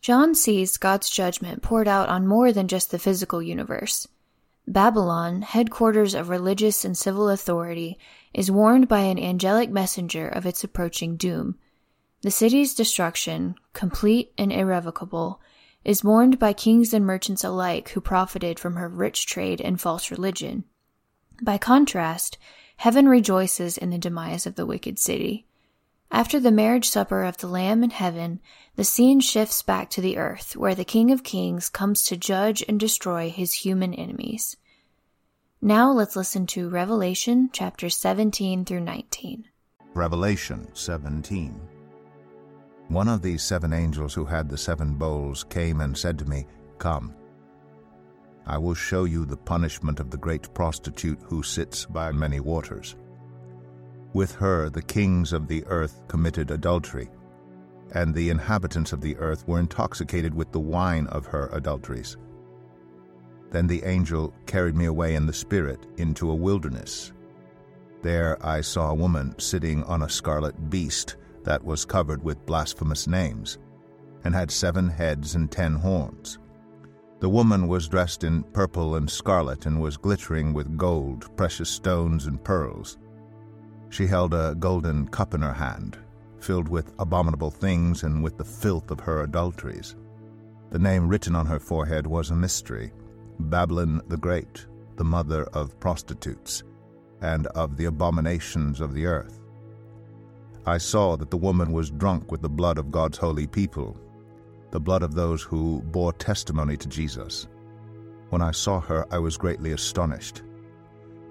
John sees God's judgment poured out on more than just the physical universe. Babylon, headquarters of religious and civil authority, is warned by an angelic messenger of its approaching doom. The city's destruction, complete and irrevocable, is mourned by kings and merchants alike who profited from her rich trade and false religion. By contrast, heaven rejoices in the demise of the wicked city. After the marriage supper of the Lamb in heaven, the scene shifts back to the earth, where the King of Kings comes to judge and destroy his human enemies. Now let's listen to Revelation chapters 17 through 19. Revelation 17. One of these seven angels who had the seven bowls came and said to me, Come. I will show you the punishment of the great prostitute who sits by many waters with her the kings of the earth committed adultery, and the inhabitants of the earth were intoxicated with the wine of her adulteries. Then the angel carried me away in the Spirit into a wilderness. There I saw a woman sitting on a scarlet beast that was covered with blasphemous names, and had seven heads and ten horns. The woman was dressed in purple and scarlet, and was glittering with gold, precious stones, and pearls. She held a golden cup in her hand, filled with abominable things and with the filth of her adulteries. The name written on her forehead was a mystery Babylon the Great, the mother of prostitutes, and of the abominations of the earth. I saw that the woman was drunk with the blood of God's holy people, the blood of those who bore testimony to Jesus. When I saw her, I was greatly astonished.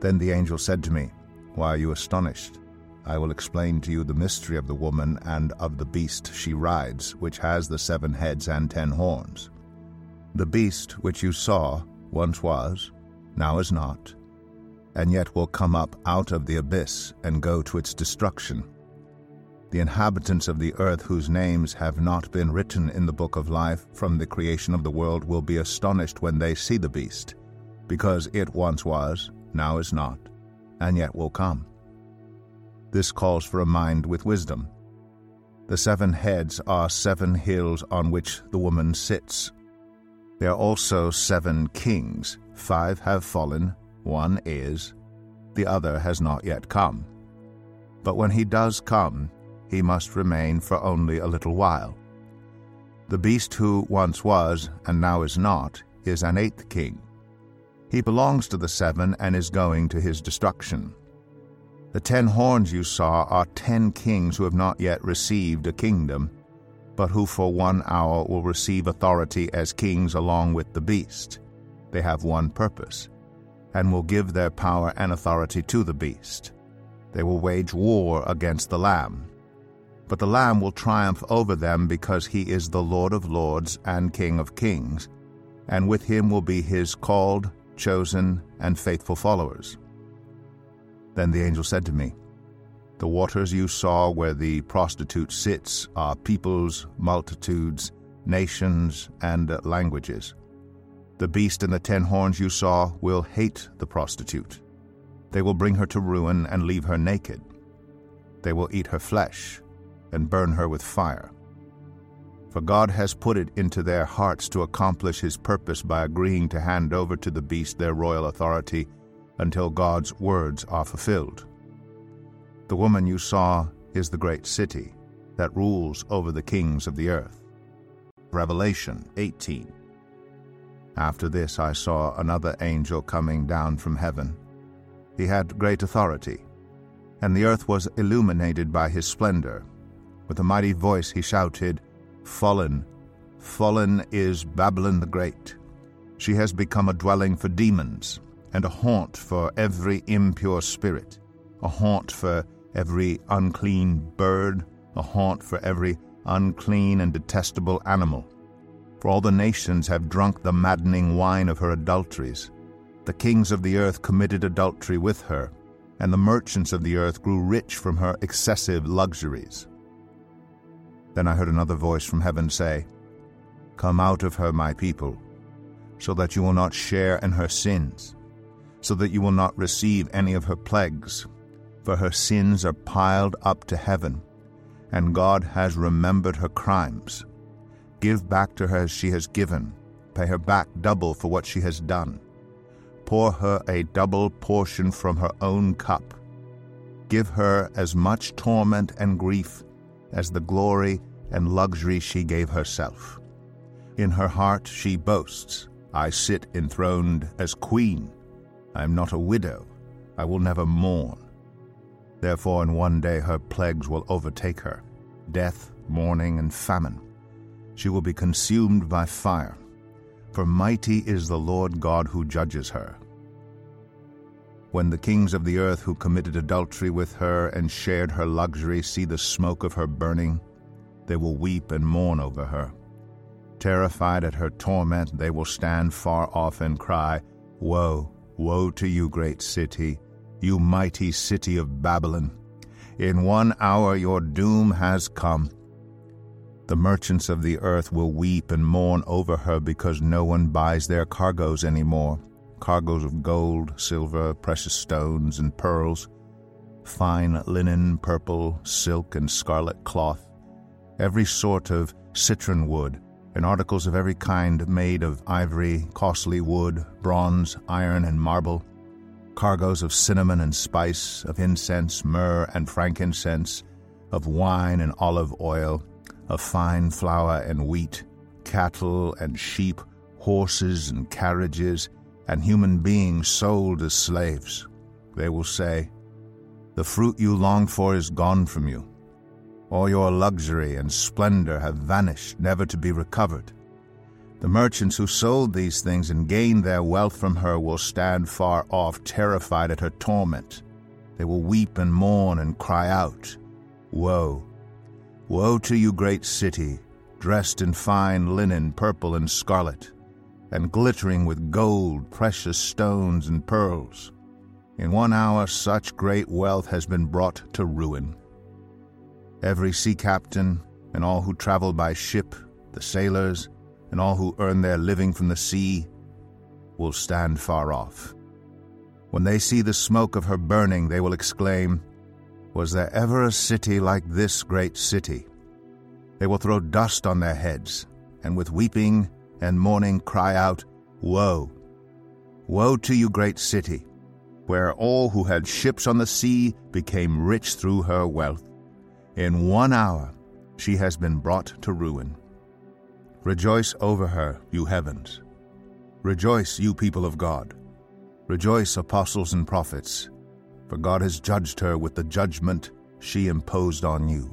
Then the angel said to me, why are you astonished? I will explain to you the mystery of the woman and of the beast she rides, which has the seven heads and ten horns. The beast which you saw once was, now is not, and yet will come up out of the abyss and go to its destruction. The inhabitants of the earth whose names have not been written in the book of life from the creation of the world will be astonished when they see the beast, because it once was, now is not, and yet will come. This calls for a mind with wisdom. The seven heads are seven hills on which the woman sits. There are also seven kings. Five have fallen, one is, the other has not yet come. But when he does come, he must remain for only a little while. The beast who once was, and now is not, is an eighth king he belongs to the seven and is going to his destruction. The ten horns you saw are ten kings who have not yet received a kingdom, but who for one hour will receive authority as kings along with the beast. They have one purpose, and will give their power and authority to the beast. They will wage war against the Lamb. But the Lamb will triumph over them because he is the Lord of lords and King of kings, and with him will be his called, chosen, and faithful followers. Then the angel said to me, The waters you saw where the prostitute sits are peoples, multitudes, nations, and languages. The beast and the ten horns you saw will hate the prostitute. They will bring her to ruin and leave her naked. They will eat her flesh and burn her with fire. For God has put it into their hearts to accomplish his purpose by agreeing to hand over to the beast their royal authority until God's words are fulfilled. The woman you saw is the great city that rules over the kings of the earth. Revelation 18. After this I saw another angel coming down from heaven. He had great authority, and the earth was illuminated by his splendor. With a mighty voice he shouted, Fallen, fallen is Babylon the Great. She has become a dwelling for demons, and a haunt for every impure spirit, a haunt for every unclean bird, a haunt for every unclean and detestable animal. For all the nations have drunk the maddening wine of her adulteries. The kings of the earth committed adultery with her, and the merchants of the earth grew rich from her excessive luxuries. Then I heard another voice from heaven say, Come out of her, my people, so that you will not share in her sins, so that you will not receive any of her plagues, for her sins are piled up to heaven, and God has remembered her crimes. Give back to her as she has given, pay her back double for what she has done. Pour her a double portion from her own cup. Give her as much torment and grief as the glory and luxury she gave herself. In her heart she boasts, I sit enthroned as queen. I am not a widow. I will never mourn. Therefore, in one day her plagues will overtake her death, mourning, and famine. She will be consumed by fire, for mighty is the Lord God who judges her. When the kings of the earth who committed adultery with her and shared her luxury see the smoke of her burning, they will weep and mourn over her. Terrified at her torment, they will stand far off and cry, Woe, woe to you, great city, you mighty city of Babylon! In one hour your doom has come. The merchants of the earth will weep and mourn over her because no one buys their cargoes any more cargoes of gold, silver, precious stones, and pearls, fine linen, purple, silk, and scarlet cloth every sort of citron wood, and articles of every kind made of ivory, costly wood, bronze, iron, and marble, cargoes of cinnamon and spice, of incense, myrrh, and frankincense, of wine and olive oil, of fine flour and wheat, cattle and sheep, horses and carriages, and human beings sold as slaves. They will say, The fruit you longed for is gone from you all your luxury and splendor have vanished, never to be recovered. The merchants who sold these things and gained their wealth from her will stand far off, terrified at her torment. They will weep and mourn and cry out, Woe! Woe to you, great city, dressed in fine linen, purple and scarlet, and glittering with gold, precious stones, and pearls. In one hour such great wealth has been brought to ruin. Every sea captain, and all who travel by ship, the sailors, and all who earn their living from the sea, will stand far off. When they see the smoke of her burning, they will exclaim, Was there ever a city like this great city? They will throw dust on their heads, and with weeping and mourning cry out, Woe! Woe to you, great city, where all who had ships on the sea became rich through her wealth. In one hour she has been brought to ruin. Rejoice over her, you heavens. Rejoice, you people of God. Rejoice, apostles and prophets, for God has judged her with the judgment she imposed on you.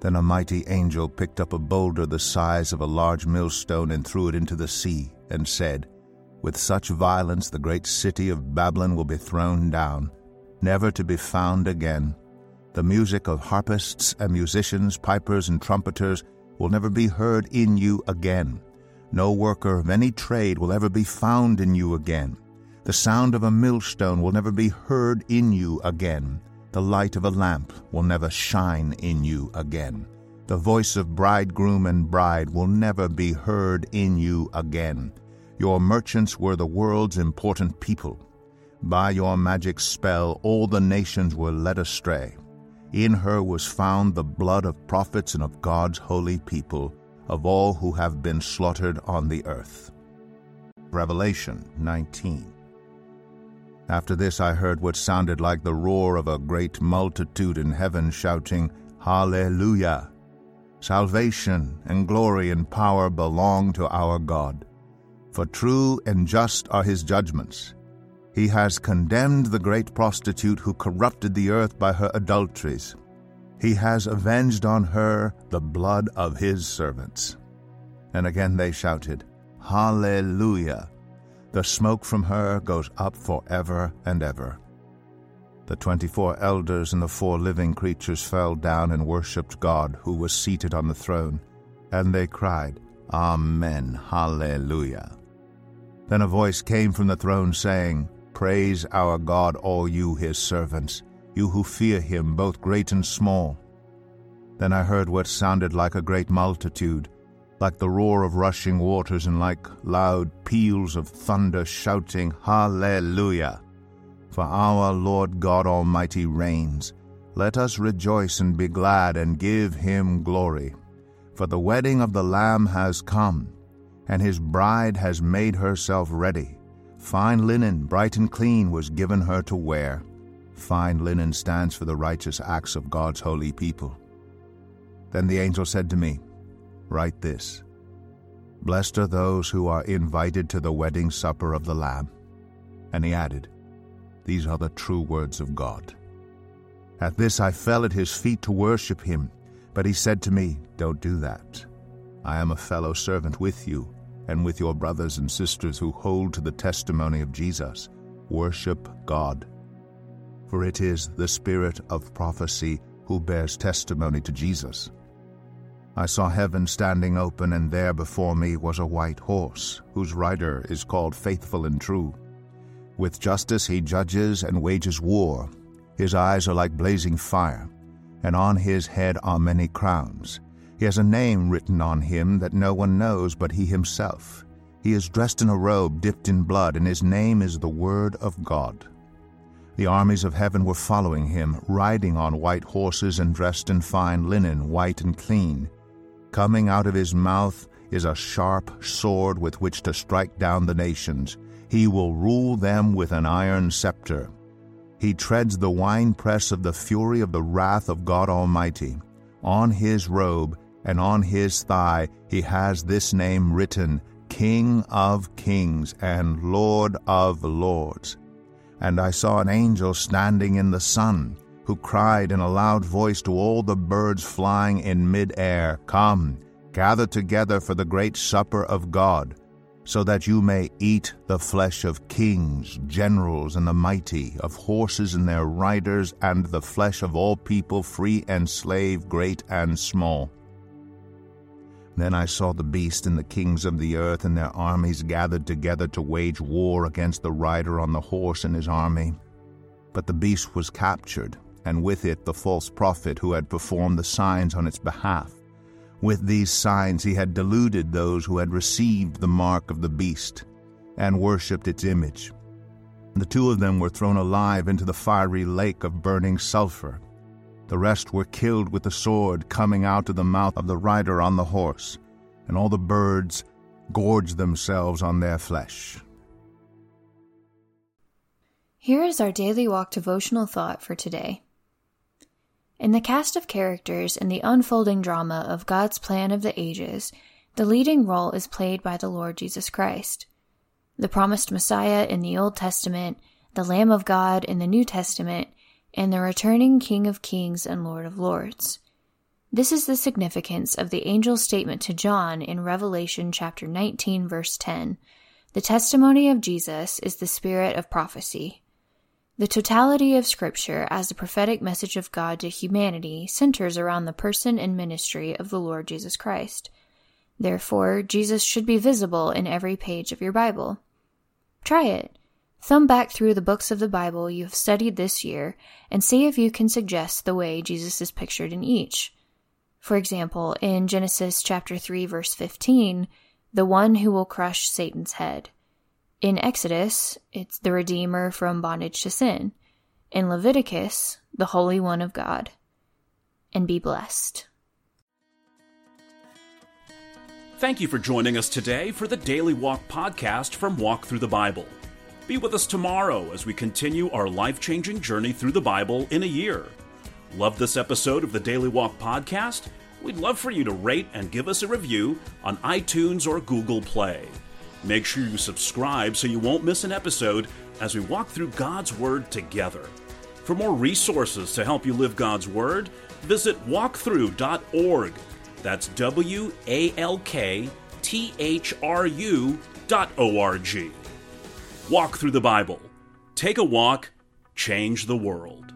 Then a mighty angel picked up a boulder the size of a large millstone and threw it into the sea, and said, With such violence the great city of Babylon will be thrown down, never to be found again the music of harpists and musicians, pipers and trumpeters will never be heard in you again. No worker of any trade will ever be found in you again. The sound of a millstone will never be heard in you again. The light of a lamp will never shine in you again. The voice of bridegroom and bride will never be heard in you again. Your merchants were the world's important people. By your magic spell, all the nations were led astray. In her was found the blood of prophets and of God's holy people, of all who have been slaughtered on the earth. Revelation 19. After this I heard what sounded like the roar of a great multitude in heaven shouting, Hallelujah! Salvation and glory and power belong to our God. For true and just are his judgments he has condemned the great prostitute who corrupted the earth by her adulteries. He has avenged on her the blood of his servants. And again they shouted, Hallelujah! The smoke from her goes up forever and ever. The twenty four elders and the four living creatures fell down and worshipped God, who was seated on the throne. And they cried, Amen. Hallelujah. Then a voice came from the throne saying, Praise our God, all you his servants, you who fear him, both great and small. Then I heard what sounded like a great multitude, like the roar of rushing waters, and like loud peals of thunder, shouting, Hallelujah! For our Lord God Almighty reigns. Let us rejoice and be glad, and give him glory. For the wedding of the Lamb has come, and his bride has made herself ready. Fine linen, bright and clean, was given her to wear. Fine linen stands for the righteous acts of God's holy people. Then the angel said to me, Write this Blessed are those who are invited to the wedding supper of the Lamb. And he added, These are the true words of God. At this I fell at his feet to worship him. But he said to me, Don't do that. I am a fellow servant with you and with your brothers and sisters who hold to the testimony of Jesus. Worship God. For it is the spirit of prophecy who bears testimony to Jesus. I saw heaven standing open, and there before me was a white horse, whose rider is called Faithful and True. With justice he judges and wages war. His eyes are like blazing fire and on his head are many crowns. He has a name written on him that no one knows but he himself. He is dressed in a robe dipped in blood, and his name is the Word of God. The armies of heaven were following him, riding on white horses and dressed in fine linen, white and clean. Coming out of his mouth is a sharp sword with which to strike down the nations. He will rule them with an iron scepter. He treads the winepress of the fury of the wrath of God Almighty. On his robe and on his thigh he has this name written King of Kings and Lord of Lords. And I saw an angel standing in the sun, who cried in a loud voice to all the birds flying in mid air, Come, gather together for the great supper of God so that you may eat the flesh of kings, generals, and the mighty, of horses and their riders, and the flesh of all people, free and slave, great and small. Then I saw the beast and the kings of the earth and their armies gathered together to wage war against the rider on the horse and his army. But the beast was captured, and with it the false prophet who had performed the signs on its behalf. With these signs he had deluded those who had received the mark of the beast and worshipped its image. The two of them were thrown alive into the fiery lake of burning sulfur. The rest were killed with the sword coming out of the mouth of the rider on the horse, and all the birds gorged themselves on their flesh. Here is our daily walk devotional thought for today. In the cast of characters in the unfolding drama of God's plan of the ages, the leading role is played by the Lord Jesus Christ. The promised Messiah in the Old Testament, the Lamb of God in the New Testament, and the returning King of Kings and Lord of Lords. This is the significance of the angel's statement to John in Revelation chapter 19 verse 10. The testimony of Jesus is the spirit of prophecy. The totality of Scripture as the prophetic message of God to humanity centers around the person and ministry of the Lord Jesus Christ. Therefore, Jesus should be visible in every page of your Bible. Try it. Thumb back through the books of the Bible you have studied this year and see if you can suggest the way Jesus is pictured in each. For example, in Genesis chapter 3 verse 15, the one who will crush Satan's head. In Exodus, it's the Redeemer from bondage to sin. In Leviticus, the Holy One of God. And be blessed. Thank you for joining us today for the Daily Walk podcast from Walk Thru the Bible. Be with us tomorrow as we continue our life changing journey through the Bible in a year. Love this episode of the Daily Walk podcast? We'd love for you to rate and give us a review on iTunes or Google Play. Make sure you subscribe so you won't miss an episode as we walk through God's Word together. For more resources to help you live God's Word, visit walkthru.org. That's W A L K T H R U dot O R G. Walk Thru the Bible. Take a walk, change the world.